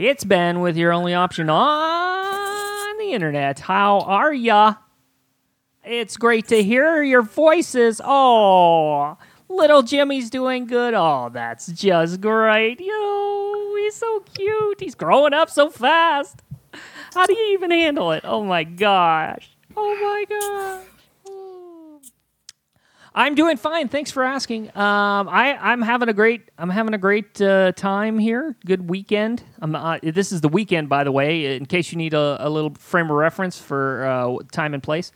It's Ben with your only option on the internet. How are ya? It's great to hear your voices. Oh, little Jimmy's doing good. Oh, that's just great. Yo, he's so cute. He's growing up so fast. How do you even handle it? Oh my gosh. Oh my gosh. I'm doing fine. Thanks for asking. Um, I I'm having a great I'm having a great uh, time here. Good weekend. Uh, this is the weekend, by the way, in case you need a, a little frame of reference for uh, time and place.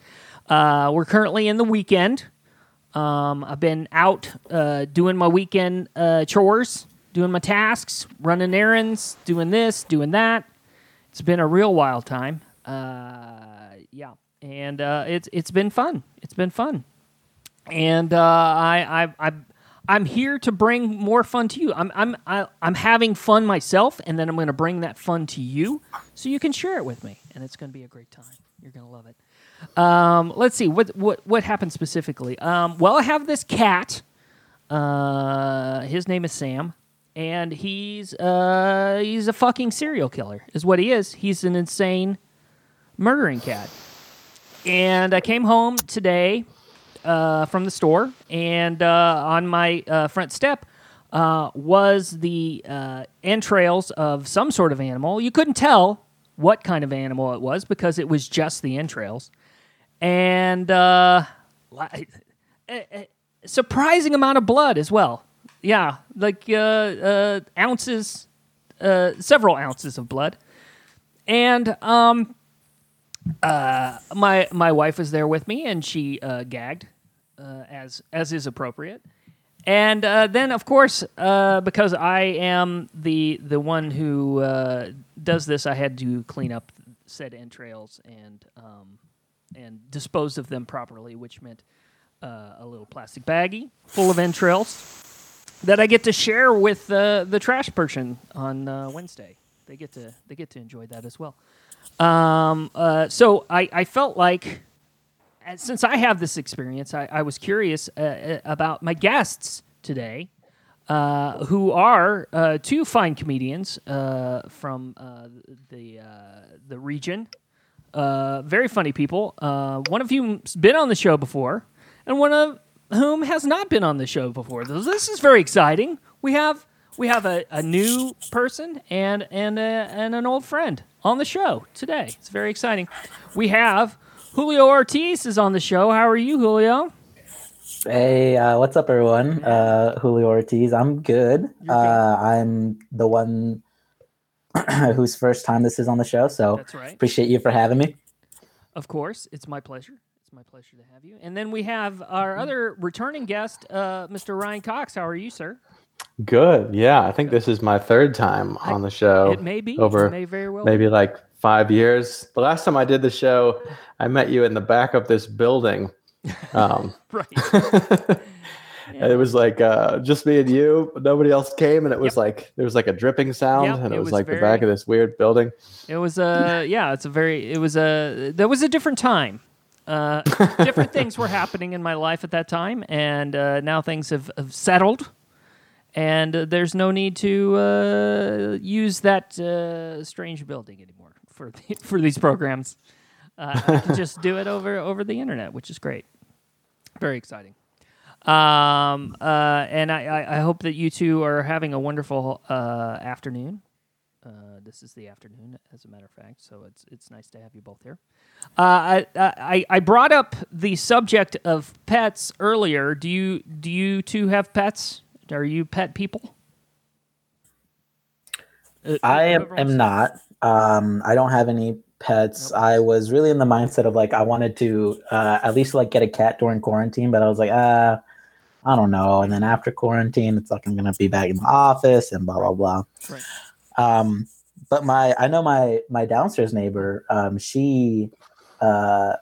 Uh, we're currently in the weekend. Um, I've been out uh, doing my weekend uh, chores, doing my tasks, running errands, doing this, doing that. It's been a real wild time. yeah, and it's it's been fun. It's been fun and uh, I, I, I, I'm here to bring more fun to you. I'm, I'm, I, i am having fun myself, and then I'm going to bring that fun to you, so you can share it with me, and it's going to be a great time. You're going to love it. Um, let's see what what what happened specifically. Um, well, I have this cat. Uh, his name is Sam, and he's uh, he's a fucking serial killer. Is what he is. He's an insane murdering cat. And I came home today uh, from the store, and uh, on my uh, front step uh, was the entrails of some sort of animal. You couldn't tell what kind of animal it was because it was just the entrails, and a surprising amount of blood as well. Yeah, like ounces, several ounces of blood, and um, uh, my my wife was there with me, and she uh, gagged uh, as as is appropriate. And uh, then, of course, uh, because I am the the one who uh, does this, I had to clean up said entrails and um, and dispose of them properly, which meant uh, a little plastic baggie full of entrails that I get to share with uh, the trash person on Wednesday. They get to they get to enjoy that as well. Um, so I, I felt like since I have this experience, I, I was curious uh, uh, about my guests today, uh, who are uh, two fine comedians uh, from uh, the the region. very funny people. one of whom's been on the show before, and one of whom has not been on the show before. This is very exciting. We have we have a, a new person and and a, and an old friend on the show today. It's very exciting. We have Julio Ortiz is on the show. How are you, Julio? Hey, uh, what's up, everyone? Uh, Julio Ortiz. I'm good. Uh, I'm the one whose first time this is on the show, so That's right. appreciate you for having me. Of course, it's my pleasure. It's my pleasure to have you. And then we have our other returning guest, uh, Mr. Ryan Cox. How are you, sir? Good. Yeah, I think this is my third time on the show. It may be. over It may very well maybe like five years. The last time I did the show, I met you in the back of this building. Um, right. and it was like uh, just me and you. Nobody else came, and it was Yep. like there was like a dripping sound, Yep, and it, it was, was like very- the back of this weird building. It was a yeah. It's a very. It was a. There was a different time. Uh, different things were happening in my life at that time, and uh, now things have, have settled, and uh, there's no need to uh, use that uh, strange building anymore for the, for these programs. Uh, I can just do it over over the internet, which is great. Very exciting. Um, uh, and I, I, I hope that you two are having a wonderful uh, afternoon. Uh, this is the afternoon, as a matter of fact, so it's it's nice to have you both here. Uh, I, I I brought up the subject of pets earlier. Do you do you two have pets? Are you pet people? I am, am not. Um, I don't have any pets. I was really in the mindset of like I wanted to uh, at least like get a cat during quarantine, but I was like, uh, I don't know. And then after quarantine, it's like I'm gonna be back in the office and blah blah blah. Right. Um, but my I know my my downstairs neighbor. Um, she uh,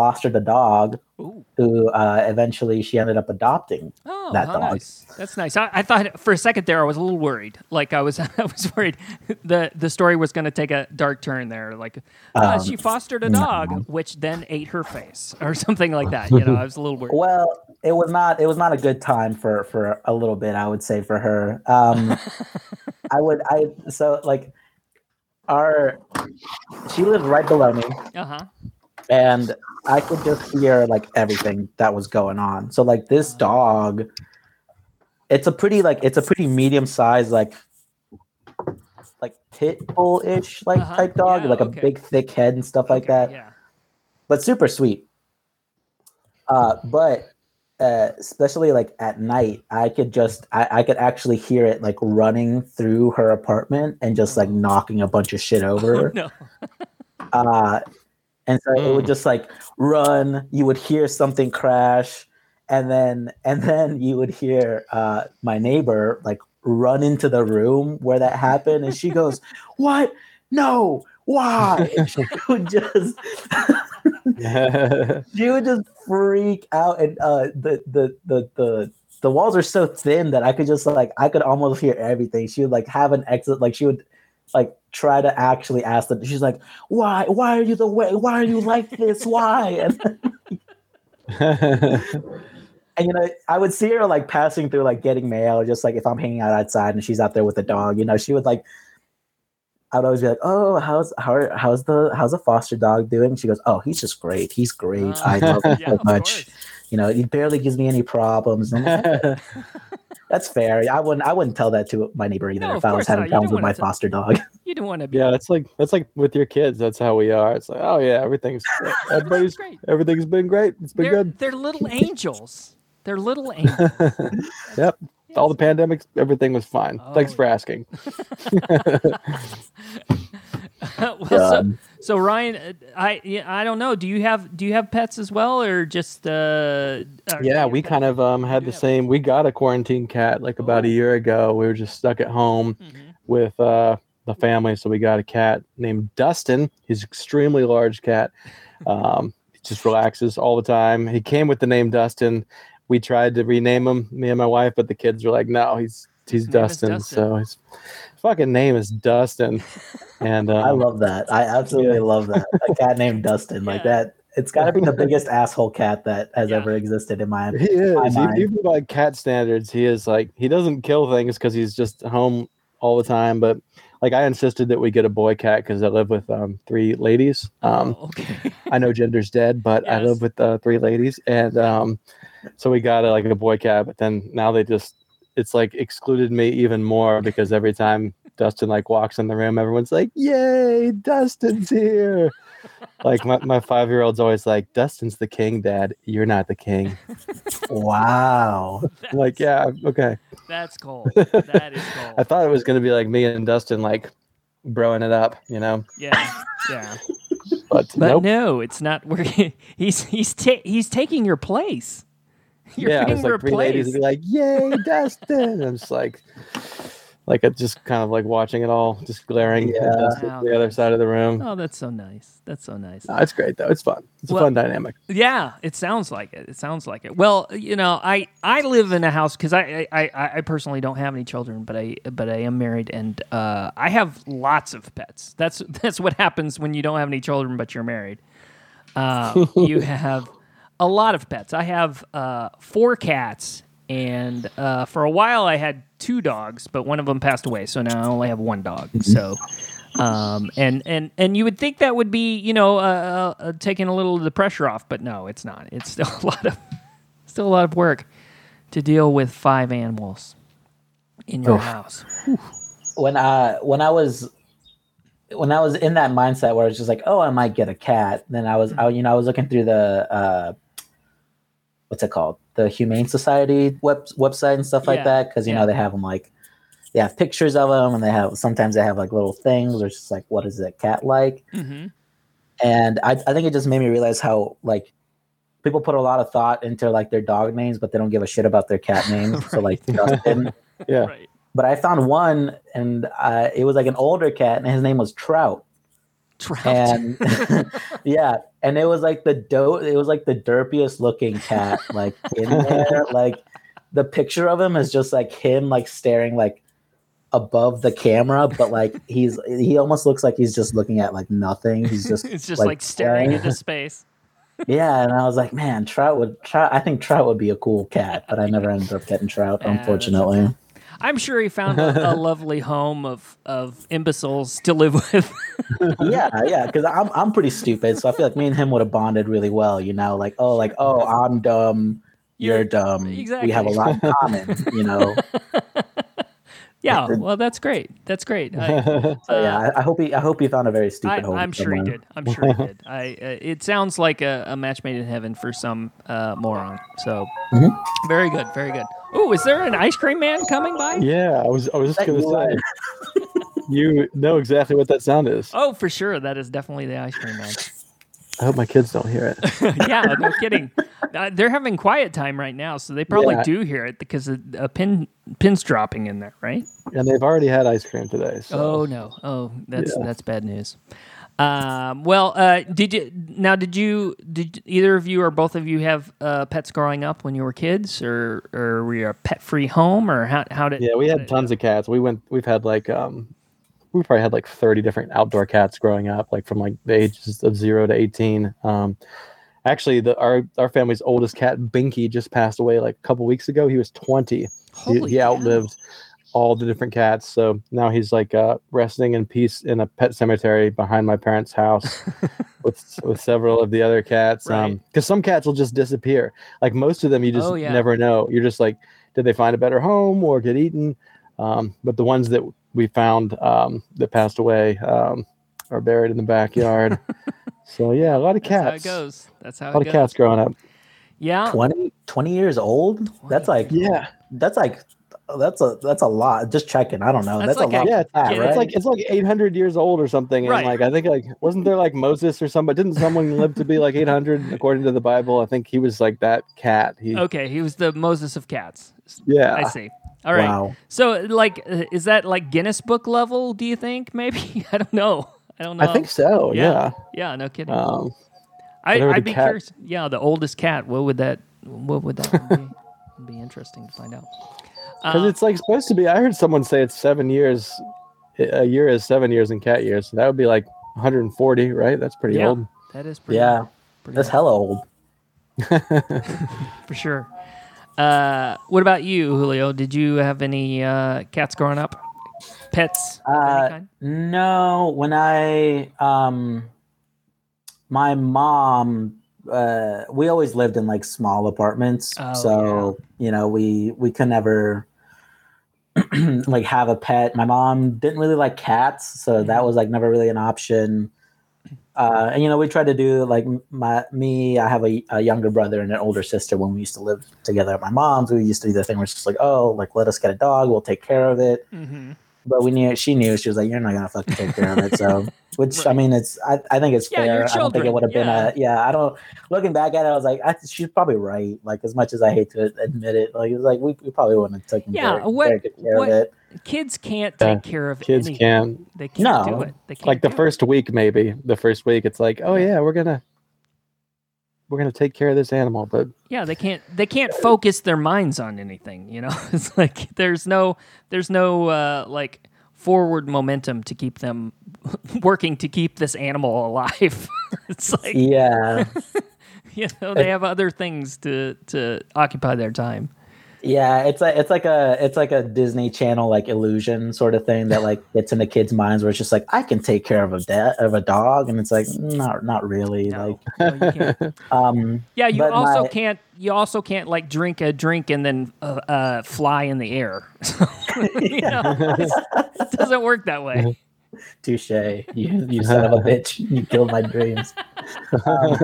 fostered a dog Ooh. who uh, eventually she ended up adopting. Oh, that dog. nice. That's nice. I, I thought for a second there I was a little worried. Like I was, I was worried the the story was going to take a dark turn there. Like uh, Um, she fostered a no. dog, which then ate her face, or something like that. You know, I was a little worried. Well, it was not it was not a good time for for a little bit, I would say for her. Um I would I so like our she lived right below me Uh huh. And I could just hear like everything that was going on. So like this dog, it's a pretty like it's a pretty medium sized like like pit bull ish like Uh-huh. type dog, Yeah, like okay. a big thick head and stuff like that. Yeah. But super sweet. Uh, but uh, especially like at night, I could just I, I could actually hear it like running through her apartment and just like knocking a bunch of shit over. Oh, no. uh and so it would Mm. just like run you would hear something crash and then and then you would hear uh my neighbor like run into the room where that happened and she goes what no why and she would just she would just freak out and uh the the the the the walls are so thin that I could just like I could almost hear everything. She would like have an exit, like she would like try to actually ask them. She's like, "Why? Why are you the way? Why are you like this? Why?" And, and you know, I would see her like passing through, like getting mail, just like if I'm hanging out outside and she's out there with the dog. You know, she would like. I would always be like, "Oh, how's how are, how's the how's the foster dog doing?" She goes, "Oh, he's just great. He's great. I love him Yeah, so much. course. You know, he barely gives me any problems." Like, that's fair. I wouldn't. I wouldn't tell that to my neighbor either No, if I was course not. having problems with my wanna foster dog. You don't want to be. yeah, that's like that's like with your kids. That's how we are. It's like, oh yeah, everything's everybody's great. everything's been great. It's been They're, good. they're little angels. They're little angels. yep. All the pandemics, everything was fine. Thanks Oh, for asking. well, so, God. So Ryan, uh, I I don't know. Do you have do you have pets as well, or just uh? Yeah, we kind of um had the same. We got a quarantine cat like about a Oh. year ago. We were just stuck at home Mhm. with uh the family, so we got a cat named Dustin. He's an extremely large cat. Um, he just relaxes all the time. He came with the name Dustin. We tried to rename him, me and my wife, but the kids were like, "No, he's he's His Dustin." Dustin. So his fucking name is Dustin, and I um, love that. I absolutely Yeah. love that. A cat named Dustin, like that. It's got to be the biggest asshole cat that has Yeah. ever existed in my. He is. my Even, mind. even by cat standards, he is like he doesn't kill things because he's just home all the time. But like I insisted that we get a boy cat because I live with um, three ladies. Um, Oh, okay. I know gender's dead, but I live with uh, three ladies, and um, so we got a, like a boy cat. But then now they just it's like excluded me even more because every time Dustin like walks in the room, everyone's like, "Yay, Dustin's here!" like my, my five year old's always like, "Dustin's the king, Dad. You're not the king." Wow. I'm like, yeah, okay. That's cool. That is I thought it was gonna be like me and Dustin like broing it up, you know. Yeah, yeah. But, But nope. no, it's not working. He's he's ta- he's taking your place. You're yeah, being it's like three ladies would be like, "Yay, Dustin!" I'm just like, like I'm just kind of like watching it all, just glaring Yeah. at Dustin to the other side of the room. Oh, that's so nice. That's so nice. No, it's great though. It's fun. It's Well- a fun dynamic. Yeah, it sounds like it. It sounds like it. Well, you know, I I live in a house because I, I I I personally don't have any children, but I but I am married and uh, I have lots of pets. That's that's what happens when you don't have any children, but you're married. Uh, you have a lot of pets. I have uh, four cats, and uh, for a while I had two dogs, but one of them passed away, so now I only have one dog. So. Um, and, and, and you would think that would be, you know, uh, uh, taking a little of the pressure off, but no, it's not. It's still a lot of, still a lot of work to deal with five animals in your Oof. house. when I when I was when I was in that mindset where I was just like, oh, I might get a cat. Then I was, I, you know, I was looking through the uh, what's it called, the Humane Society web website and stuff like Yeah, that, because you yeah. know they have them like they have pictures of them, and they have sometimes they have like little things, or just like, what is a cat like? Mm-hmm. And I, I think it just made me realize how like people put a lot of thought into like their dog names, but they don't give a shit about their cat names. So like Dustin. Yeah. Right. But I found one, and uh, it was like an older cat, and his name was Trout. Trout. And yeah, and it was like the do- it was like the derpiest looking cat like in there. like the picture of him is just like him like staring like above the camera, but like he's he almost looks like he's just looking at like nothing. He's just it's just like, like, staring staring. into space. yeah, and I was like, man, Trout would Trout. I think Trout would be a cool cat, but I never ended up getting Trout, Yeah, unfortunately. I'm sure he found a, a lovely home of of imbeciles to live with. yeah, yeah, because I'm I'm pretty stupid, so I feel like me and him would have bonded really well. You know, like oh, like oh, I'm dumb, you're, dumb. We have a lot in common. You know. yeah, well, that's great. That's great. I, So yeah, I, I hope he I hope he found a very stupid I, home. I'm sure he did. I'm sure he did. I. Uh, it sounds like a, a match made in heaven for some uh, moron. So Mhm. very good, very good. Oh, is there an ice cream man coming by? Yeah, I was I was just gonna say you know exactly what that sound is. Oh, for sure. That is definitely the ice cream man. I hope my kids don't hear it. yeah, no kidding. Uh, they're having quiet time right now, so they probably Yeah. do hear it because of a pin pins dropping in there, right? And they've already had ice cream today. So. Oh no! Oh, that's Yeah. that's bad news. Um, well, uh, did you now? Did you did either of you or both of you have uh, pets growing up when you were kids, or or were you a pet free home, or how how did? Yeah, we had tons of cats. We went. We've had like um, we probably had like thirty different outdoor cats growing up, like from like the ages of zero to eighteen. Um, actually, the our our family's oldest cat, Binky, just passed away like a couple weeks ago. He was twenty. He, Holy he cow. outlived all the different cats. So now he's like uh, resting in peace in a pet cemetery behind my parents' house with with several of the other cats. Right. Because some cats will just disappear. Like most of them, you just Oh, yeah. never know. You're just like, did they find a better home or get eaten? Um, but the ones that we found um, that passed away um, are buried in the backyard. so yeah, a lot of That's how it cats. goes. That's how A it lot goes. of cats growing up. Yeah. 20, 20 years old. That's like Yeah, that's like that's a that's a lot. Just checking. I don't know. That's That's, like a- a lot. yeah, of cat, yeah, right? It's like it's like 800 years old or something, and Right. like I think like wasn't there like Moses or somebody? Didn't someone live to be like 800 according to the Bible? I think he was like that cat. He Okay, he was the Moses of cats. yeah. I see. All right. Wow. So, like, uh, is that like Guinness Book level? Do you think? Maybe I don't know. I don't know. I think so. Yeah. Yeah. Yeah. No kidding. Um, I, whatever I'd be cat- curious. Yeah, the oldest cat. What would that? What would that be? It'd be interesting to find out. Because Uh, it's like supposed to be. I heard someone say it's seven years. A year is seven years in cat years. So that would be like 140, right? That's pretty Yeah. old. that is pretty. Yeah, pretty that's old, hella old. for sure. Uh, what about you, Julio? Did you have any uh, cats growing up? Pets? Uh. No, when I um my mom uh we always lived in like small apartments. Oh, so, you know, we we could never like have a pet. My mom didn't really like cats, so Mm-hmm. that was like never really an option. Uh, and you know, we tried to do like my me. I have a, a younger brother and an older sister. When we used to live together at my mom's, we used to do the thing where it's just like, oh, like let us get a dog. We'll take care of it Mhm. But we knew she knew she was like you're not gonna fucking take care of it. So which i mean it's i, I think it's Yeah, fair. I don't think it would have been a yeah. i don't looking back at it i was like I, she's probably right. Like as much as i hate to admit it like it was like we, we probably wouldn't have taken Yeah, very, what- very good care what- of it. Kids can't Yeah, take care of Kids anything. can. They can't do it. They can't Like the do it. first week, maybe. The first week, it's like, oh yeah, we're gonna we're gonna take care of this animal, but Yeah, they can't they can't focus their minds on anything, you know? It's like there's no there's no uh like forward momentum to keep them working to keep this animal alive. it's like yeah you know, they have other things to to occupy their time. Yeah it's like it's like a it's like a disney channel like illusion sort of thing that like gets into kids minds where it's just like i can take care of a da- of a dog and it's like not not really No, like no, you um Yeah, you also my- can't you also can't like drink a drink and then uh, uh fly in the air. You know, it doesn't work that way. Touche. You, you son of a bitch. You killed my dreams. Um,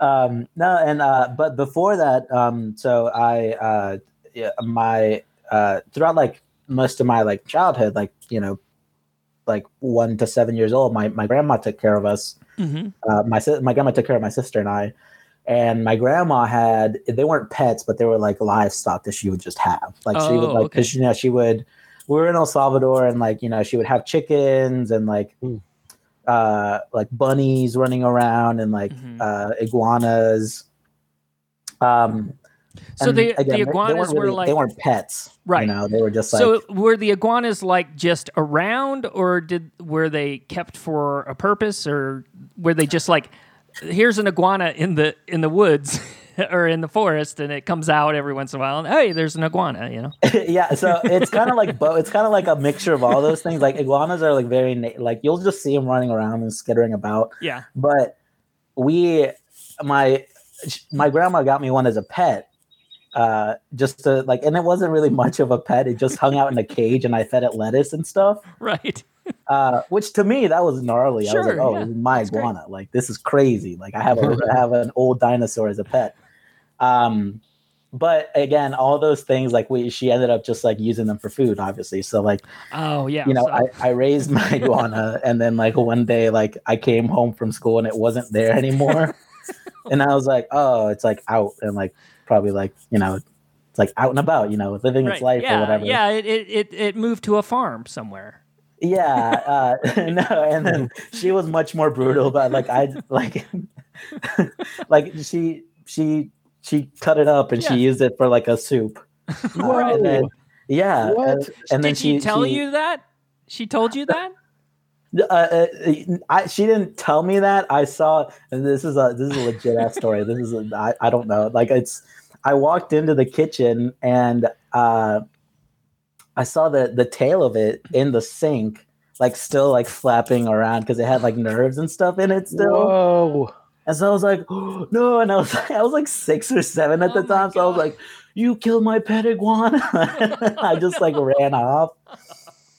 um, no, and uh, but before that, um, so I, uh, yeah, my uh, throughout like most of my like childhood, like you know, like one to seven years old, my my grandma took care of us. hmm Uh, my my grandma took care of my sister and I. And my grandma had they weren't pets, but they were like livestock that she would just have. Like she would Oh, like okay. because you know she would. We were in El Salvador, and like you know she would have chickens and like Hmm. uh like bunnies running around and like Mhm. uh iguanas. Um, So and the again, the they- they iguanas weren't were really- like they weren't pets, Right. You know, they were just like so were the iguanas like just around, or did were they kept for a purpose, or were they just like here's an iguana in the in the woods, or in the forest, and it comes out every once in a while, and hey, there's an iguana. You know. yeah, so it's kind of like both. It's kind of like a mixture of all those things. Like iguanas are like very na- like you'll just see them running around and skittering about. Yeah. But we, my my grandma got me one as a pet, uh, just to like, and it wasn't really much of a pet. It just hung out in a cage, and I fed it lettuce and stuff. Right. Uh, which to me that was gnarly. I was like, oh, yeah, this is my that's great. iguana. Like this is crazy. Like I have a I have an old dinosaur as a pet. Um, but again, all those things like we she ended up just like using them for food, obviously. So like Oh yeah. you know, so- I, I raised my iguana and then like one day like I came home from school and it wasn't there anymore. and I was like, oh, it's like out and like probably like, you know, it's like out and about, you know, living its life yeah, or whatever. Yeah. It it it moved to a farm somewhere. Yeah, uh, no, and then she was much more brutal, but like I like, like she she she cut it up and Yeah. she used it for like a soup. Uh, and then, yeah, What? and, and then Did she, she tell she, you that? She told you that? Uh, uh, I, she didn't tell me that. I saw, and this is a this is a legit ass story. This is a, I, I don't know. Like it's, I walked into the kitchen and uh, I saw the the tail of it in the sink, like still like flapping around because it had like nerves and stuff in it still. Whoa. And so I was like, oh, no, and I was I was like six or seven at Oh the my time. So I was like, you killed my pet iguana. I just like ran off.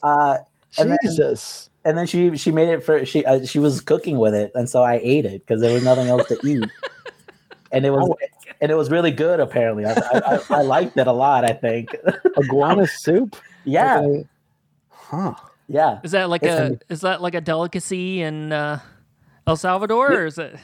Uh, And then- Jesus. and then she she made it for she uh, she was cooking with it, and so I ate it because there was nothing else to eat, and it was and it was really good. Apparently, I, I, I, I liked it a lot. I think, Iguana soup? yeah, Okay. Huh. yeah. Is that like It's a is that like a delicacy in uh, El Salvador, or is it?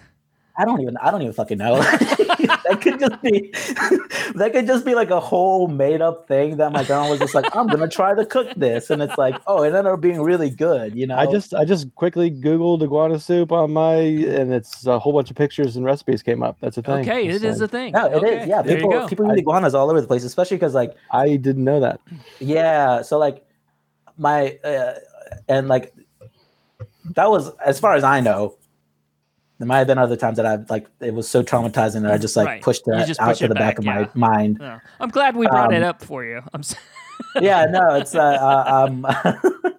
I don't even I don't even fucking know. that could just be that could just be like a whole made up thing that my grandma was just like, I'm gonna try to cook this, and it's like, oh, it ended up being really good. You know, I just I just quickly googled iguana soup on my and it's a whole bunch of pictures and recipes came up. That's a thing. Okay, It's it is a like- thing. no, it is. Okay, Yeah, there people people eat iguanas all over the place, especially because like I didn't know that. Yeah, so like my uh, and like that was as far as I know. There might have been other times that I've like it was so traumatizing that I just like Right. pushed You that just out push to the back, back, of yeah. my mind. Yeah. I'm glad we brought it Um, up for you. I'm s- Yeah, no, it's uh, uh um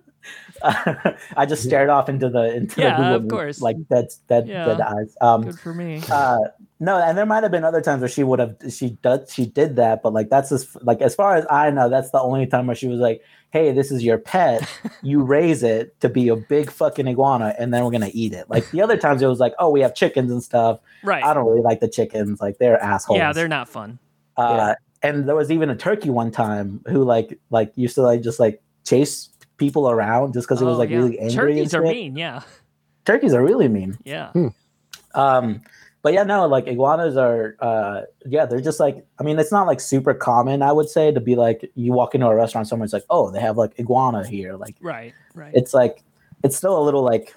I just stared off into the into Yeah, the Google of course. like dead dead Yeah. dead eyes. Um good for me. uh no and there might have been other times where she would have she does she did that but like that's as like as far as i know that's the only time where she was like hey this is your pet you raise it to be a big fucking iguana and then we're gonna eat it like the other times it was like oh we have chickens and stuff Right. i don't really like the chickens like they're assholes yeah, they're not fun. uh and there was even a turkey one time who like like used to like just like chase people around just because it was Oh, like yeah. really angry Turkeys are mean. Yeah. turkeys are really mean Yeah. um, but yeah, no, like iguanas are, uh, yeah, they're just like, I mean, it's not like super common, I would say, to be like, you walk into a restaurant, someone's like, oh, they have like iguana here. Like, Right. Right. it's like, it's still a little like,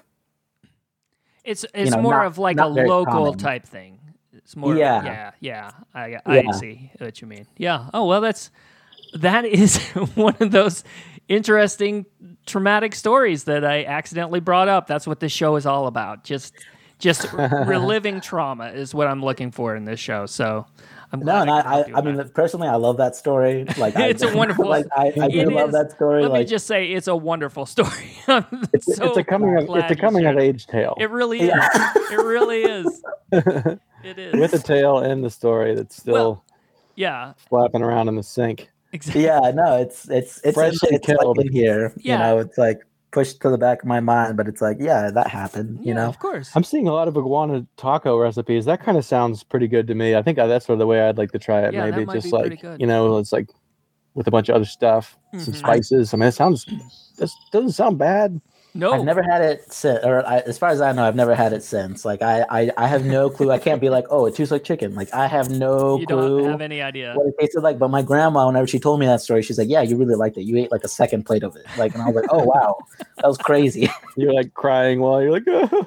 It's it's know, more not- of like a local common. type thing. It's more Yeah. yeah, yeah. I I Yeah. see what you mean. Yeah. Oh well that's that is one of those interesting traumatic stories that I accidentally brought up. That's what this show is all about. Just just reliving trauma is what I'm looking for in this show. So I'm no, and I, I, I, I mean, personally, I love that story. Like, It's a wonderful- like, I, I do love is. that story. Let like, me just say it's a wonderful story. It's, so it's a coming of it's a coming of age tale. It really is. It really is. It is. With a tale and the story that's still Well, yeah. flapping around in the sink. Exactly. yeah, no, it's, it's, it's, Freshly it's like killed. in here, Yeah. you know, it's like pushed to the back of my mind, but it's like, yeah, that happened, you Yeah, know? of course. I'm seeing a lot of iguana taco recipes. That kind of sounds pretty good to me. I think that's sort of the way I'd like to try it. Yeah, that maybe might just be like good. you know, it's like with a bunch of other stuff, some Mhm. spices. I mean, it sounds. This doesn't sound bad. No. I've never had it since, or I, as far as I know, I've never had it since. Like I, I, I have no clue. I can't be like, oh, it tastes like chicken. Like I have no you clue don't have any idea. what it tasted like. But my grandma, whenever she told me that story, she's like, yeah, you really liked it. You ate like a second plate of it. Like, and I was like, oh wow, that was crazy. You're like crying while you're like, oh,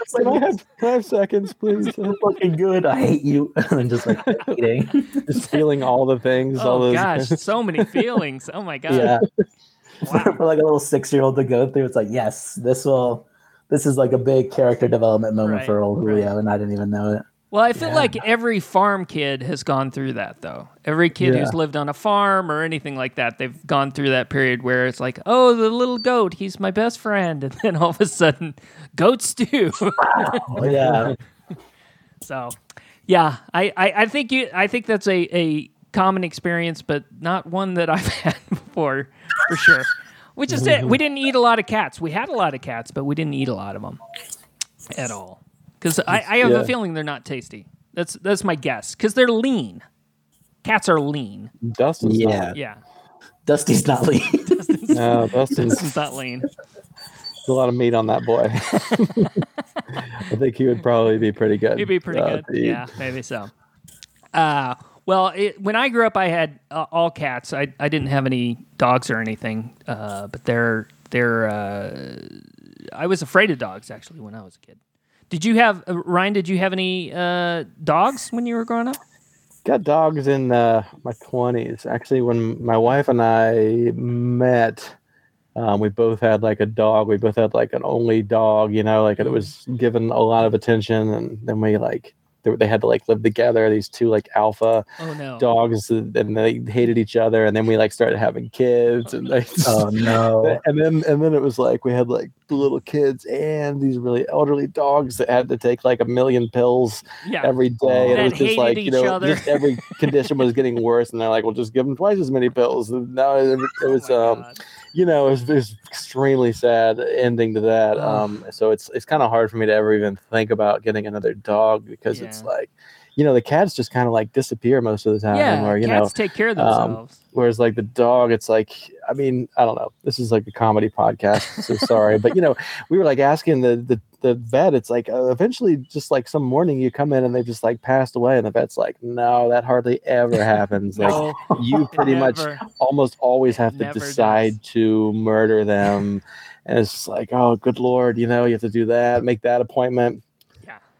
It's like, can, I "Oh, have, five seconds, please? so fucking good. I hate you, and then just like eating. Just feeling all the things. Oh, all Oh those gosh, so many feelings. Oh my god. yeah. Wow. For like a little six-year-old to go through, it's like, yes, this will. This is like a big character development moment Right, for old right. Julio, and I didn't even know it. Well, I feel Yeah. like every farm kid has gone through that, though. Every kid who's lived on a farm or anything like that, they've gone through that period where it's like, oh, the little goat, he's my best friend. And then all of a sudden, goat stew. Oh, yeah. so, yeah, I, I, I think you, I think that's a, a common experience, but not one that I've had before, for sure. Which is it. We didn't eat a lot of cats. We had a lot of cats, but we didn't eat a lot of them at all. Because I, I have Yeah. a feeling they're not tasty. That's that's my guess. Because they're lean. Cats are lean. Dustin's Yeah. not. Yeah, Dusty's not lean. No, Dustin's it's not lean. There's a lot of meat on that boy. I think he would probably be pretty good. He'd be pretty uh, good. to. Yeah, maybe so. Uh, well, it, when I grew up, I had uh, all cats. I, I didn't have any dogs or anything. Uh, but they're they're. Uh, I was afraid of dogs actually when I was a kid. Did you have uh, Ryan? Did you have any uh, dogs when you were growing up? Got dogs in uh, my twenties. Actually, when my wife and I met, um, we both had like a dog. We both had like an only dog, you know, like it was given a lot of attention, and then we like they, they had to like live together. These two like alpha Oh no. dogs, and they hated each other, and then we like started having kids, and like oh no. and then and then it was like we had like the little kids and these really elderly dogs that had to take like a million pills Yeah. every day, and That it was just like you know just every condition was getting worse, and they're like, well, just give them twice as many pills. And now it, it Oh was my um God. You know it was, it was extremely sad ending to that. Um, so it's it's kind of hard for me to ever even think about getting another dog because it's like. You know, the cats just kind of like disappear most of the time, yeah, or you cats know, take care of um, themselves. Whereas like the dog, it's like I mean I don't know. This is like a comedy podcast, so sorry, but you know we were like asking the the, the vet. It's like uh, eventually, just like some morning you come in and they just like passed away, and the vet's like, no, that hardly ever happens. Like no, you pretty much almost always have to decide to murder them, and it's just like oh good lord, you know you have to do that, make that appointment.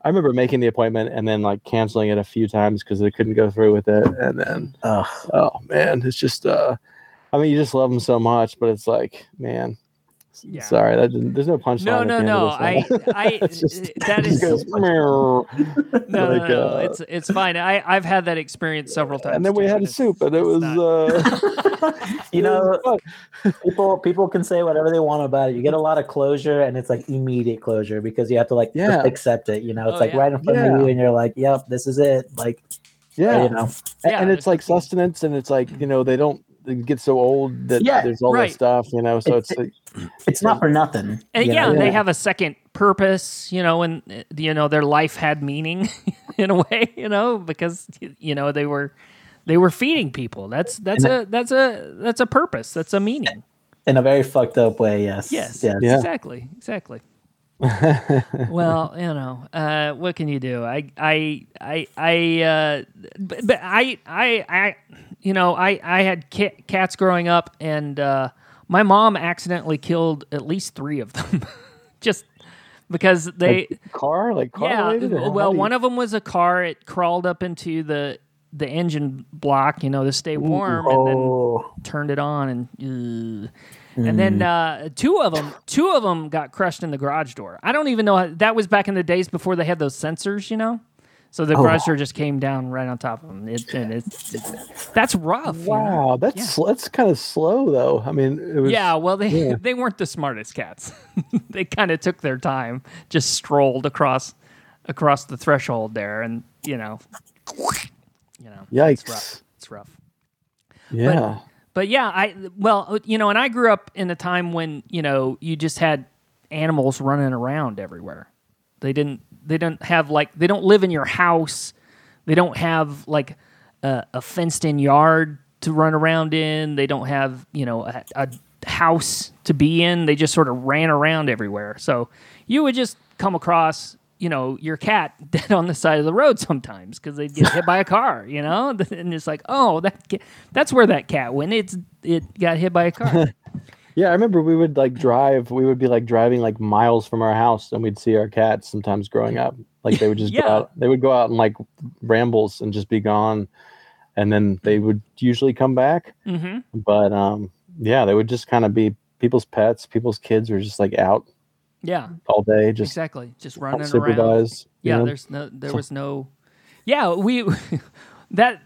I remember making the appointment and then like canceling it a few times because they couldn't go through with it, and then Ugh. oh man it's just uh i mean you just love them so much but it's like man Yeah. sorry that didn't, there's no punchline No, no, no. I, this. I, It's just- that it is just goes, no, no, like, no. uh, It's it's fine. I I've had that experience several times. and then we too, had a soup and it was uh you know, people people can say whatever they want about it. You get a lot of closure, and it's like immediate closure because you have to like just accept it. You know, it's Oh, like yeah. right in front of you, and you're like, "Yep, this is it." Like, yeah you know, A- Yeah, and it's there's like sustenance and it's like you know they don't they get so old that Yeah, there's all right. that stuff you know so It's- it's, like it's not for nothing. And you yeah, they have a second purpose, you know, and you know their life had meaning in a way, you know, because you know they were they were feeding people. That's that's And a that's a that's a purpose. That's a meaning. in a very fucked up way. Yes. Yes. Yes. Yeah. Exactly. Exactly. well, you know, uh, what can you do? I, I, I, I, uh, but, but I, I, I, you know, I, I had ca- cats growing up, and uh, my mom accidentally killed at least three of them, just because they. car like car yeah. related Well, you- one of them was a car. It crawled up into the the engine block, you know, to stay warm, and then Oh. turned it on and and then uh, two of them two of them got crushed in the garage door. I don't even know how, that was back in the days before they had those sensors you know? So the Oh. garage door just came down right on top of them it, and it's, it's that's rough you know? wow that's sl- that's kind of slow though. I mean it was yeah well they yeah. they weren't the smartest cats. They kind of took their time just strolled across across the threshold there and you know you know it's yikes. rough it's rough. Yeah But yeah, I well, uh, you know, and I grew up in a time when you know you just had animals running around everywhere. They didn't. They don't have like they don't live in your house. They don't have like a, a fenced-in yard to run around in. They don't have you know a, a house to be in. They just sort of ran around everywhere. So you would just come across you know your cat dead on the side of the road sometimes because they'd get hit by a car. You know, and it's like oh that ca- that's where that cat went. It's it got hit by a car. Yeah, I remember we would like drive. We would be like driving like miles from our house, and we'd see our cats sometimes growing up. Like they would just Yeah. go out. They would go out and like rambles and just be gone, and then they would usually come back. hmm But um, yeah, they would just kind of be people's pets. People's kids were just like out Yeah, all day, just exactly. Just running around. Yeah, know? there's no there was no Yeah, we that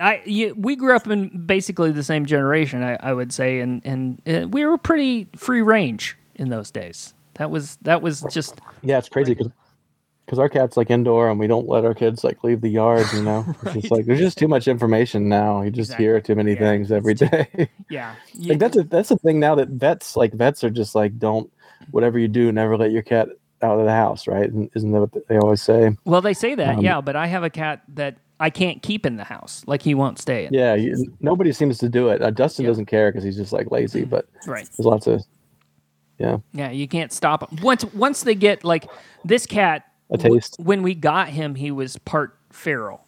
I you, we grew up in basically the same generation, I, I would say, and and uh, we were pretty free range in those days. That was that was just Yeah, it's crazy because because our cat's like indoor and we don't let our kids like leave the yard. You know, it's just like there's just too much information now. You just Exactly. hear too many Yeah, things every day. yeah. like that's a, that's a thing now that vets like vets are just like don't whatever you do never let your cat out of the house right and isn't that what they always say well, they say that, um, yeah, but I have a cat that I can't keep in the house. Like he won't stay in. yeah nobody seems to do it uh, dustin Yeah. doesn't care because he's just like lazy but Right. there's lots of yeah Yeah, you can't stop 'em. Once once they get like this cat a taste when we got him, he was part feral,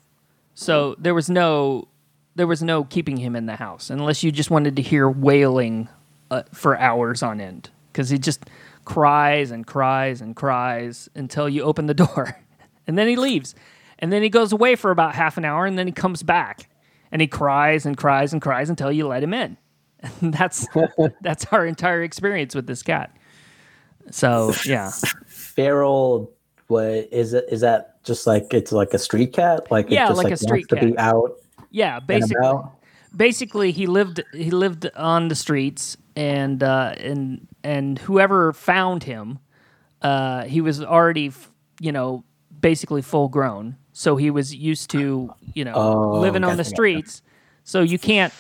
so there was no there was no keeping him in the house unless you just wanted to hear wailing uh, for hours on end because he just cries and cries and cries until you open the door, and then he leaves, and then he goes away for about half an hour, and then he comes back, and he cries and cries and cries until you let him in. And that's that's our entire experience with this cat. So yeah. Feral, what is it? Is that just like it's like a street cat? Like Yeah, it just like like, a street wants to be out Yeah, basically, basically he lived he lived on the streets, and uh, and and whoever found him, uh, he was already f- you know basically full grown, so he was used to you know Oh, living on the streets. So you can't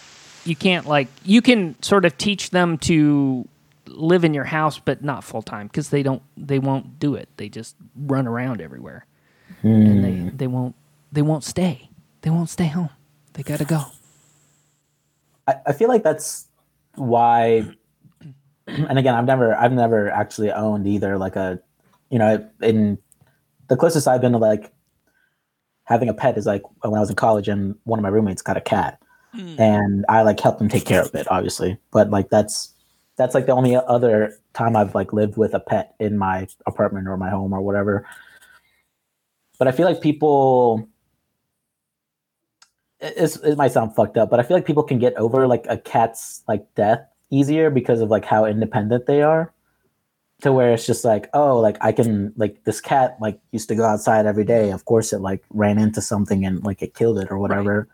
you can't like you can sort of teach them to live in your house, but not full time because they don't they won't do it. They just run around everywhere, and they they won't they won't stay. They won't stay home. They gotta go. I, I feel like that's why and again i've never i've never actually owned either like a you know in the closest i've been to like having a pet is like when i was in college and one of my roommates got a cat. Hmm. And i like helped him take care of it obviously. But like that's that's like the only other time i've like lived with a pet in my apartment or my home or whatever. But i feel like people it- it might sound fucked up, but I feel like people can get over like a cat's like death easier because of like how independent they are. To where it's just like, oh, like I can like this cat like used to go outside every day. Of course, it like ran into something and like it killed it or whatever.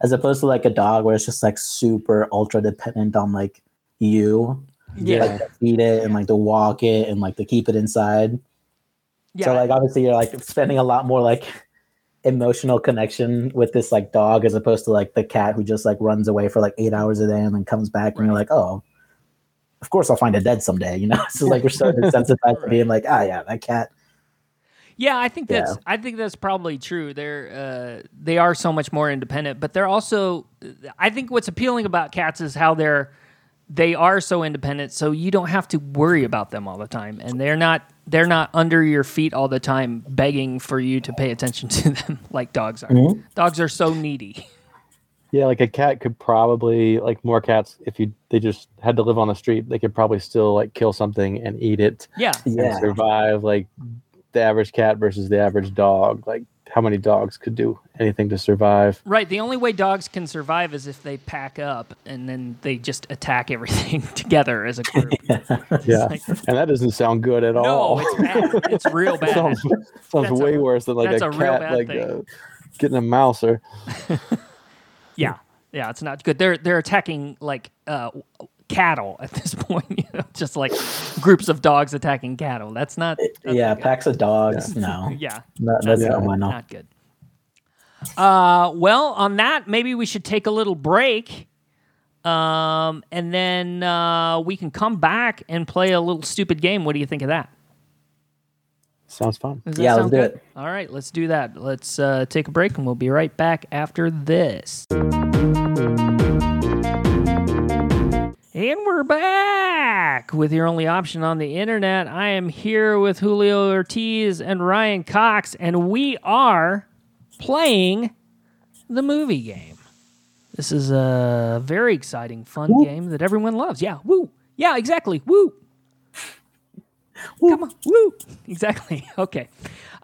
As opposed to like a dog where it's just like super ultra dependent on like you, Yeah. like to feed it and like to walk it and like to keep it inside. Yeah. So like obviously you're like spending a lot more like emotional connection with this like dog as opposed to like the cat who just like runs away for like eight hours a day and then comes back and you're like, oh, of course I'll find it dead someday, you know? so like we're so desensitized to being like, ah yeah, that cat. yeah, I think that's Yeah. I think that's probably true. They're uh, they are so much more independent, but they're also I think what's appealing about cats is how they're they are so independent, so you don't have to worry about them all the time, and they're not they're not under your feet all the time begging for you to pay attention to them like dogs are. Mhm. Dogs are so needy. yeah like a cat could probably like more cats if you they just had to live on the street they could probably still like kill something and eat it Yeah, and Yeah. survive like the average cat versus the average dog like how many dogs could do anything to survive right. The only way dogs can survive is if they pack up and then they just attack everything together as a group. yeah like- and that doesn't sound good at all No, it's bad. It's real bad. sounds, sounds That's a- way worse than like a, a cat like uh, getting a mouse or Yeah, yeah, it's not good. They're they're attacking like uh, cattle at this point. You know, just like groups of dogs attacking cattle. That's not. That's yeah, not packs of dogs. No. Yeah, That, that's Yeah. no bueno. not good. Uh, well, on that, maybe we should take a little break. Um, and then uh, we can come back and play a little stupid game. What do you think of that? sounds fun Does that Yeah, let's sound do good? it. All right, let's do that. Let's uh, take a break and we'll be right back after this. And we're back with your only option on the internet. I am here with Julio Ortiz and Ryan Cox, and we are playing the movie game. This is a very exciting, fun game that everyone loves. Yeah, woo. Yeah, exactly. Woo. Come on, woo. Exactly. Okay.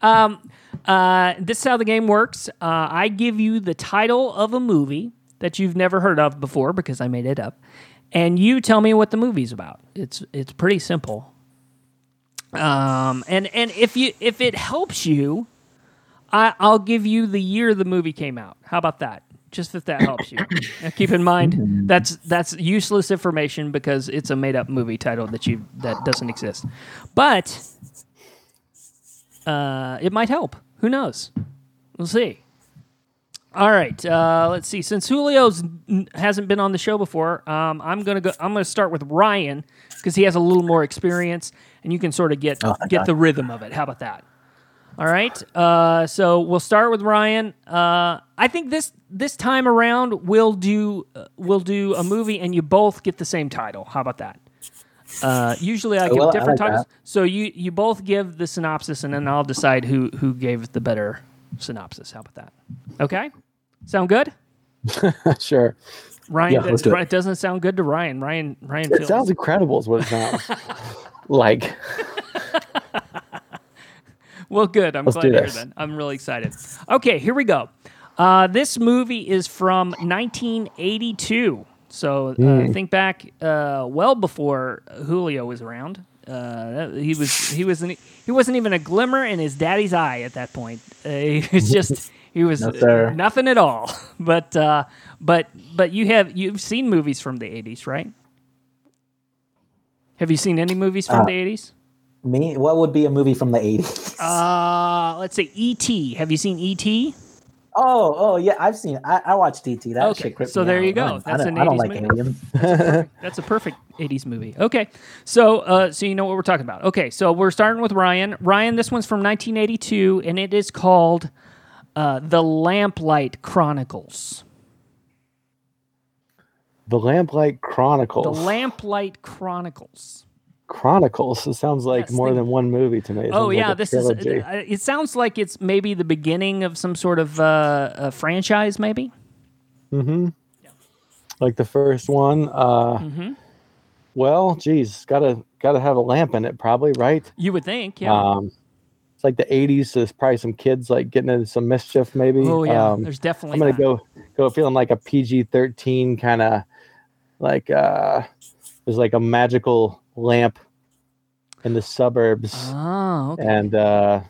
Um, uh, this is how the game works. Uh, I give you the title of a movie that you've never heard of before because I made it up, and you tell me what the movie's about. It's it's pretty simple. Um, and and if you if it helps you, I, I'll give you the year the movie came out. How about that? Just if that helps you. Now, keep in mind that's that's useless information because it's a made up movie title that you that doesn't exist. But uh, it might help. Who knows? We'll see. All right. Uh, let's see. Since Julio's n- hasn't been on the show before, um, I'm gonna go. I'm gonna start with Ryan because he has a little more experience, and you can sort of get Oh, get okay. the rhythm of it. How about that? All right. Uh, so we'll start with Ryan. Uh, I think this this time around we'll do uh, we'll do a movie, and you both get the same title. How about that? Uh, usually I give well, different like titles, that. so you you both give the synopsis, and then I'll decide who who gave the better synopsis. How about that? Okay. Sound good? sure. Ryan, Yeah, do it. it doesn't sound good to Ryan. Ryan, Ryan It feels sounds incredible, is what it sounds like. well. Good. I'm Let's glad to hear that. I'm really excited. Okay, here we go. Uh, this movie is from 1982. So uh, Hmm. think back uh, well before Julio was around. Uh, he was he was he wasn't even a glimmer in his daddy's eye at that point. Uh, he was just he was No, nothing at all. But uh, but but you have you've seen movies from the 80s, right? Have you seen any movies from Uh, the 80s? Me, what would be a movie from the 80s? Uh, let's say E.T. Have you seen E E.T.? oh, oh yeah, I've seen. I, I watched DT. That Okay, so there out. you go. I don't- That's an don't, I 80s like movie. aliens. That's a perfect 80s movie. Okay. So uh, so you know what we're talking about. Okay, so we're starting with Ryan. Ryan, this one's from 1982 and it is called uh, The Lamplight Chronicles. The Lamplight Chronicles. The Lamplight Chronicles. Chronicles. It sounds like Yes, more they- than one movie to me. It Oh sounds like yeah, this trilogy. is. Uh, it sounds like it's maybe the beginning of some sort of uh, a franchise, maybe. like the first one. Uh, Mm-hmm. Well, geez, gotta gotta have a lamp in it, probably, right? You would think, yeah. Um, it's like the '80s. So there's probably some kids like getting into some mischief, maybe. oh yeah, Um, there's definitely. I'm gonna that. go go feeling like a PG-13 kind of like uh, there's like a magical lamp in the suburbs, Oh, okay. and uh,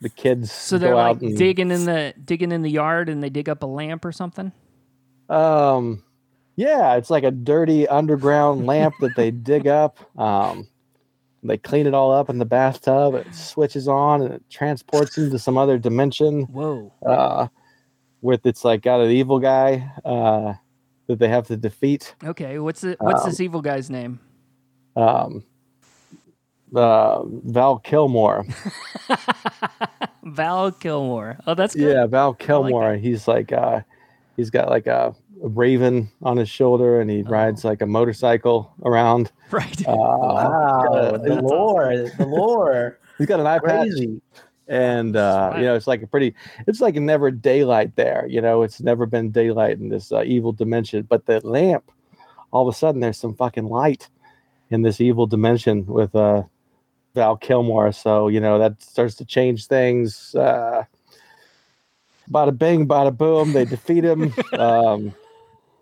the kids So they're go like and digging in the digging in the yard, and they dig up a lamp or something. Um, yeah, it's like a dirty underground lamp that they dig up. Um, they clean it all up in the bathtub. It switches on and it transports into some other dimension. Whoa. Uh, with it's like got an evil guy uh, that they have to defeat. Okay. What's the what's Um, this evil guy's name? Um, uh, Val Kilmore. Val Kilmore. Oh, that's good. Yeah, Val Kilmore. He's like uh, he's got like a, a raven on his shoulder, and he rides like a motorcycle around. Right. Uh, Wow, the lore, the lore, He's got an eye patch, crazy. and uh, you know it's like a pretty. It's like never daylight there. You know, it's never been daylight in this uh, evil dimension. But the lamp, all of a sudden, there's some fucking light in this evil dimension with uh, Val Kilmore. So you know that starts to change things. Uh, bada bing, bada boom. They defeat him. um,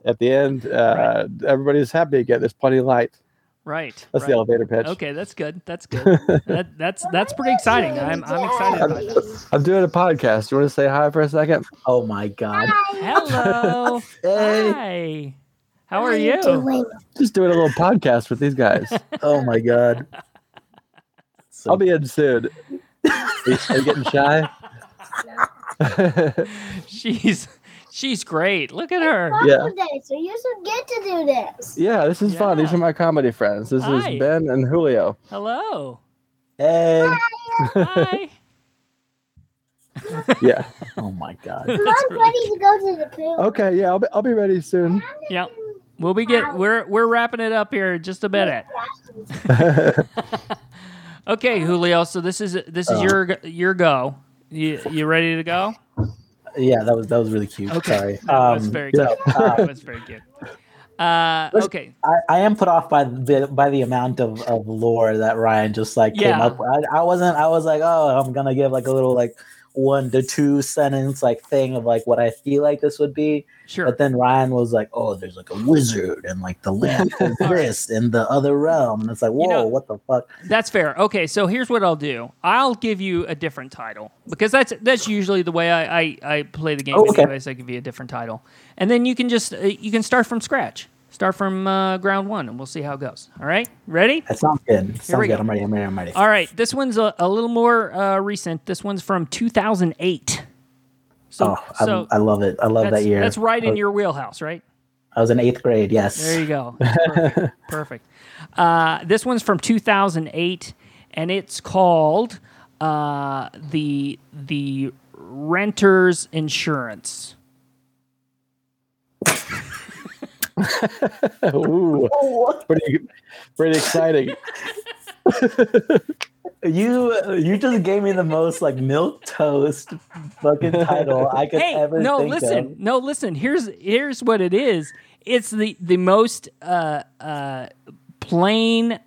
at the end, uh, everybody's happy again. There's plenty of light. right. That's right. the elevator pitch. Okay, that's good. That's good. that, that's that's pretty exciting. I'm I'm excited about that. I'm doing a podcast. You want to say hi for a second? Oh my god. Hello. Hey. Hi. How are you? Just doing a little podcast with these guys. Oh my god. So, I'll be in soon. Are you, are you getting shy? She's she's great. Look at her. Yeah. Day, so you should get to do this. yeah, this is fun. These are my comedy friends. This Hi. is Ben and Julio. Hello. hey. Hi. Yeah. Oh my god. Mom's ready to go to the pool. Okay. Yeah, I'll be, I'll be ready soon. Yep. We'll be get we're we're wrapping it up here in just a minute. Okay, Julio. So this is this is Uh. your your go. You you ready to go? Yeah, that was that was really cute. Okay. Sorry. That was Um, very so, uh, That was very cute. Uh, okay. I, I am put off by the by the amount of, of lore that Ryan just like came up with. I, I wasn't I was like, oh, I'm gonna give like a little like one to two sentence like thing of like what I feel like this would be. Sure. But then Ryan was like, "Oh, there's like a wizard and like the lamp is this in the other realm." And it's like, "Whoa, know- what the fuck?" That's fair. Okay, so here's what I'll do. I'll give you a different title because that's that's usually the way I I, I play the game. Oh, okay. Anyways, I give you a different title, and then you can just uh, you can start from scratch, start from uh, ground one, and we'll see how it goes. All right, ready? That sounds good. Sounds good. go. I'm ready. I'm ready. I'm ready. All right, this one's a, a little more uh, recent. This one's from 2008. So, oh, I, so I love it. I love that year. that's right in your wheelhouse, right? I was in eighth grade. Yes. There you go. Perfect. Perfect. Uh, this one's from 2008, and it's called uh, the the renter's insurance. Ooh, Oh, pretty, pretty exciting. you you just gave me the most like milk toast fucking title I could Hey, ever no, think listen, of. no, listen. Here's here's what it is. It's the the most uh, uh, plain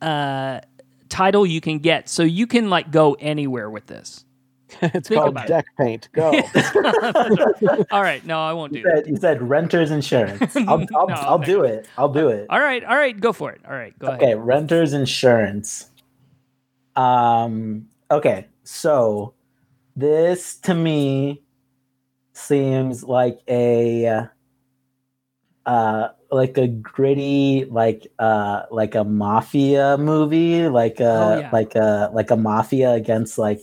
uh, title you can get, so you can like go anywhere with this. It's Think called about it. deck paint. Go. All right, no, I won't do You that. said, you said renters insurance. I'll, I'll, No, I'll do it. I'll do it. All right, all right, go for it. All right, go Okay, ahead. renters insurance. Um. Okay, so this to me seems like a uh like a gritty like uh like a mafia movie like a Oh, yeah. like a like a mafia against like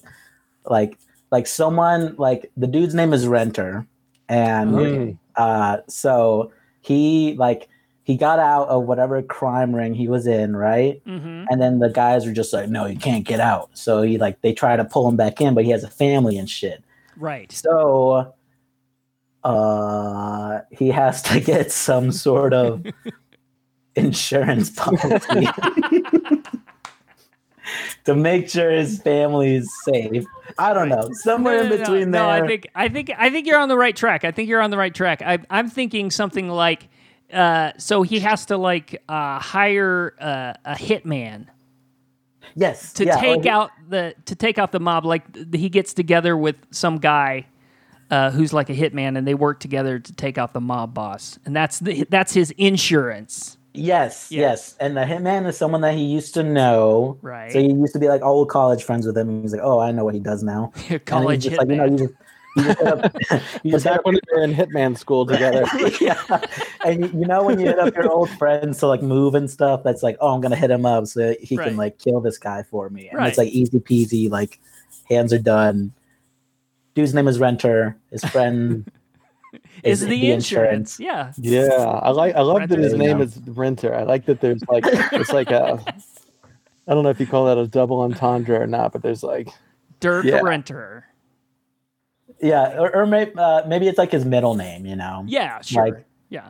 like like someone like the dude's name is renter and Okay. uh so he like he got out of whatever crime ring he was in right Mm-hmm. and then the guys were just like no you can't get out so he like they try to pull him back in but he has a family and shit Right. so uh he has to get some sort of insurance policy to make sure his family is safe i don't know somewhere No, in no, no, between no, there I think I think I think you're on the right track. I think you're on the right track. I, I'm thinking something like, uh, so he has to like uh, hire uh, a hitman yes to yeah, take he- out the to take out the mob. Like he gets together with some guy uh, who's like a hitman, and they work together to take out the mob boss, and that's the, that's his insurance. Yes, Yeah. yes. And the hitman is someone that he used to know. Right. So he used to be like old college friends with him. He's like, oh, I know what he does now. And College just like, you know, hitman. you just, you just hit up, you just Back up when we were in Hitman school together. yeah. And you, you know when you hit up your old friends to like move and stuff, that's like, oh, I'm gonna hit him up so he Right. can like kill this guy for me. And Right. it's like easy peasy, like hands are done. Dude's name is Renter. His friend is the, insurance. Yeah. Yeah, I like. I love that his name Yeah. is Renter. I like that there's like it's like a. I don't know if you call that a double entendre or not, but there's like Dirk Yeah. Renter. Yeah, or, or maybe uh, maybe it's like his middle name. You know. Yeah, sure. Like- yeah.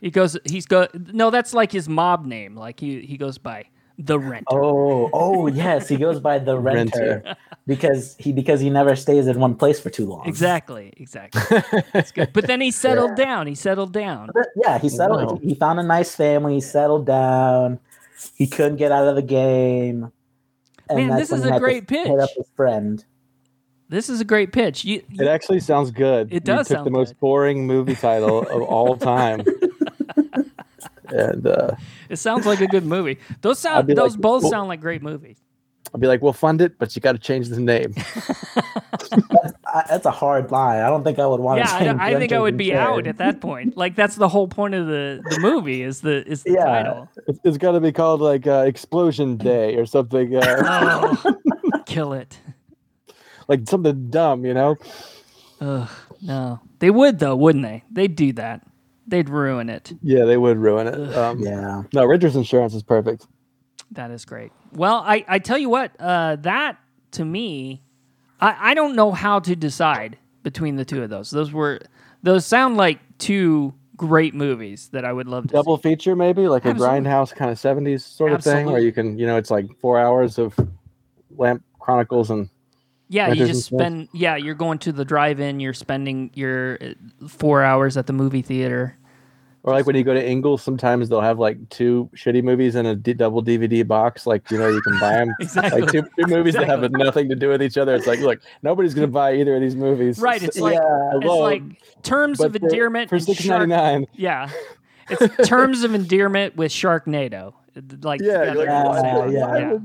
He goes. He's go. No, that's like his mob name. Like he he goes by the Renter. Oh, oh yes, he goes by the renter, Renter. because he because he never stays in one place for too long. Exactly. Exactly. That's good. But then he settled down. He settled down. But yeah, he settled. Wow. He found a nice family. He settled down. He couldn't get out of the game. And Man, this is a had to great Hit up pitch. his friend. This is a great pitch. You, it actually sounds good. It does You took sound the most good. boring movie title of all time. And uh, it sounds like a good movie. Those sound. Those like, both well- sound like great movies. I'll be like, "We'll fund it, but you got to change the name." I, that's a hard line. I don't think I would want Yeah, to. I, I think I would be out at that point. Like that's the whole point of the the movie is the is the Yeah. title. It's, it's got to be called like uh, Explosion Day or something, uh, Oh, kill it. like something dumb, you know? Ugh, no, they would though, wouldn't they? They'd do that. They'd ruin it. Yeah, they would ruin it. Um, Yeah. No, Renters Insurance is perfect. That is great. Well, I, I tell you what, uh, that to me, I, I don't know how to decide between the two of those. Those were those sound like two great movies that I would love to Double see. feature, maybe like Absolutely. a grindhouse kind of 70s sort of thing, where you can, you know, it's like four hours of Lamp Chronicles and Yeah, you just spend. Yeah, you're going to the drive-in. You're spending your uh, four hours at the movie theater. Or like when you go to Ingles, sometimes they'll have like two shitty movies in a d- double DVD box. Like you know, you can buy them. Exactly. Like two, two movies that have nothing to do with each other. It's like, look, nobody's gonna buy either of these movies. Right. It's like yeah, it's Hello, like terms but of endearment for six ninety nine. Yeah. It's terms of endearment with Sharknado. Like Yeah, like, Yeah, yeah. Yeah.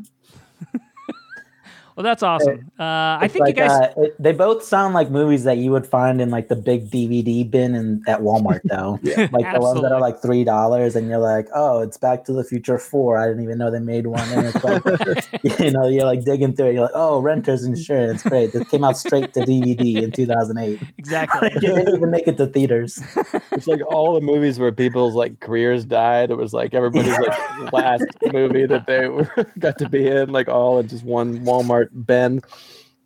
Well, that's awesome. Uh, I think like, you guys. uh, it, they both sound like movies that you would find in like the big DVD bin in at Walmart, though. like the ones that are like three dollars, and you're like, oh, it's Back to the Future Four. I didn't even know they made one. And it's like, you know, you're like digging through it. You're like, oh, renters insurance, great. This came out straight to DVD in 2008. exactly. it didn't even make it to theaters. It's like all the movies where people's like careers died. It was like everybody's like last movie that they were, got to be in, like all in just one Walmart bin.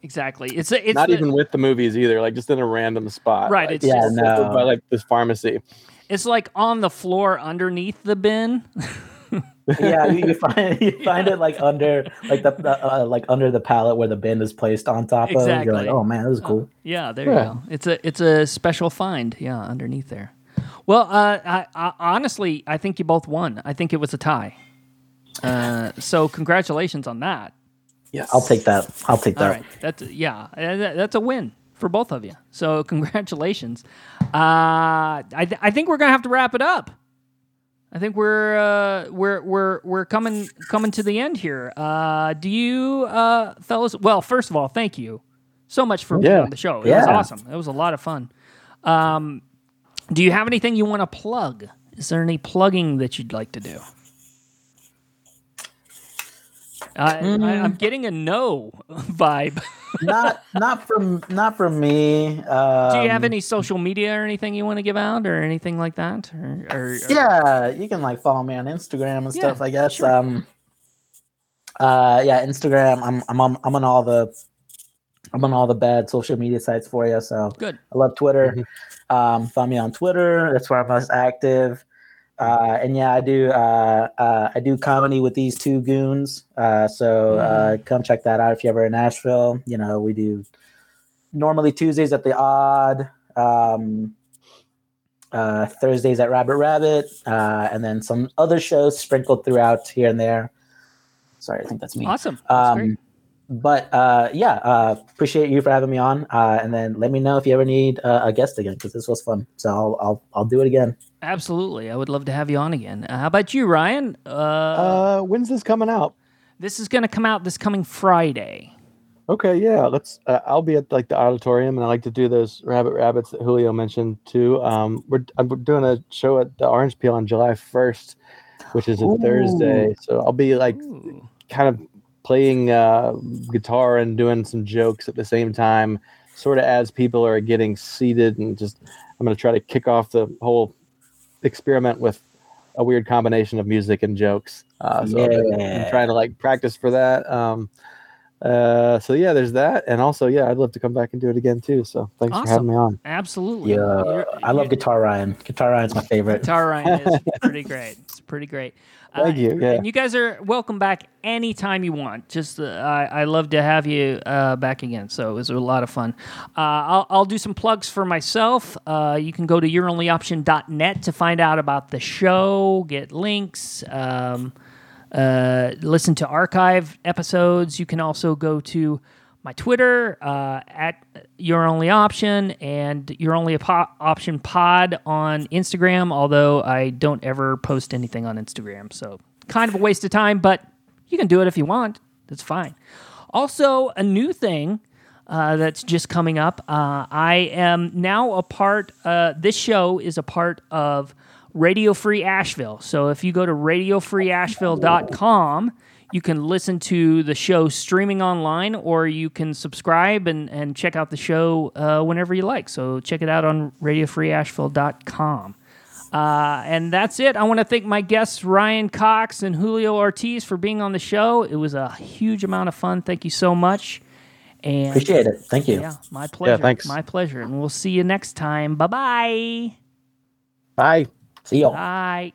Exactly. It's a, it's Not the- even with the movies either, like just in a random spot. Right, Like, it's Yeah, just- no. by like this pharmacy. it's like on the floor underneath the bin. yeah, you, you find you find it like under like the, the uh, like under the pallet where the bin is placed on top of. You're like, Exactly. oh man, this is cool. Yeah, there you go. It's a it's a special find. Yeah, underneath there. Well, uh, I, I, honestly, I think you both won. I think it was a tie. Uh, so congratulations on that. Yes. I'll take that. I'll take that. right, that's yeah, that's a win for both of you. So congratulations. Uh, I th- I think we're gonna have to wrap it up. I think we're uh, we're we're we're coming coming to the end here. Uh, do you uh, fellas? Well, first of all, thank you so much for being Yeah. on the show. It was awesome. It was a lot of fun. Um, do you have anything you want to plug? Is there any plugging that you'd like to do? I, I, I'm getting a no vibe. not not from not from me. Um, Do you have any social media or anything you want to give out or anything like that? Or, or, or- Yeah, you can like follow me on Instagram and Yeah, stuff. I guess. sure. Um. Uh, yeah, Instagram. I'm I'm on I'm on all the I'm on all the bad social media sites for you. So Good. I love Twitter. Um, follow me on Twitter. That's where I'm most active. Uh, and yeah, I do. Uh, uh, I do comedy with these two goons. Uh, so uh, come check that out if you're ever in Asheville. You know, we do normally Tuesdays at the Odd, um, uh, Thursdays at Rabbit Rabbit, uh, and then some other shows sprinkled throughout here and there. Sorry, I think that's me. Awesome. That's. Um, but uh, yeah, uh, appreciate you for having me on. Uh, and then let me know if you ever need uh, a guest again because this was fun. So I'll, I'll I'll do it again. Absolutely. I would love to have you on again. Uh, how about you, Ryan? Uh, Uh, when's this coming out? this is going to come out this coming Friday. Okay, yeah, let's. Uh, I'll be at like the Odditorium, and I like to do those rabbit rabbits that Julio mentioned too. Um, we're I'm doing a show at the Orange Peel on July first, which is a Ooh. Thursday. So I'll be like Ooh. kind of playing uh, guitar and doing some jokes at the same time, sort of as people are getting seated, and just I'm going to try to kick off the whole experiment with a weird combination of music and jokes. Uh, so Yeah. I'm trying to like practice for that. Um, uh, so yeah, there's that, and also yeah, I'd love to come back and do it again too. So thanks for having me on. Absolutely. Yeah, You're- I love Guitar Ryan. Guitar Ryan's my favorite. Guitar Ryan is pretty great. It's pretty great. Uh, Thank you, yeah. And you guys are welcome back anytime you want. Just uh, I, I love to have you uh, back again. So it was a lot of fun. Uh, I'll, I'll do some plugs for myself. Uh, you can go to youronlyoption.net to find out about the show, get links, um, uh, listen to archive episodes. You can also go to my Twitter uh, at Your Only Option and Your Only Option Pod on Instagram. Although I don't ever post anything on Instagram, so kind of a waste of time. But you can do it if you want. That's fine. Also, a new thing uh, that's just coming up. Uh, I am now a part. Uh, this show is a part of Radio Free Asheville. So if you go to radiofreeasheville.com, you can listen to the show streaming online, or you can subscribe and, and check out the show uh, whenever you like. So check it out on radiofreeasheville.com. Uh, and that's it. I want to thank my guests, Ryan Cox and Julio Ortiz, for being on the show. It was a huge amount of fun. Thank you so much. And Appreciate it. Thank you. yeah, my pleasure. Yeah, thanks. My pleasure. And we'll see you next time. Bye-bye. Bye. See you. Bye.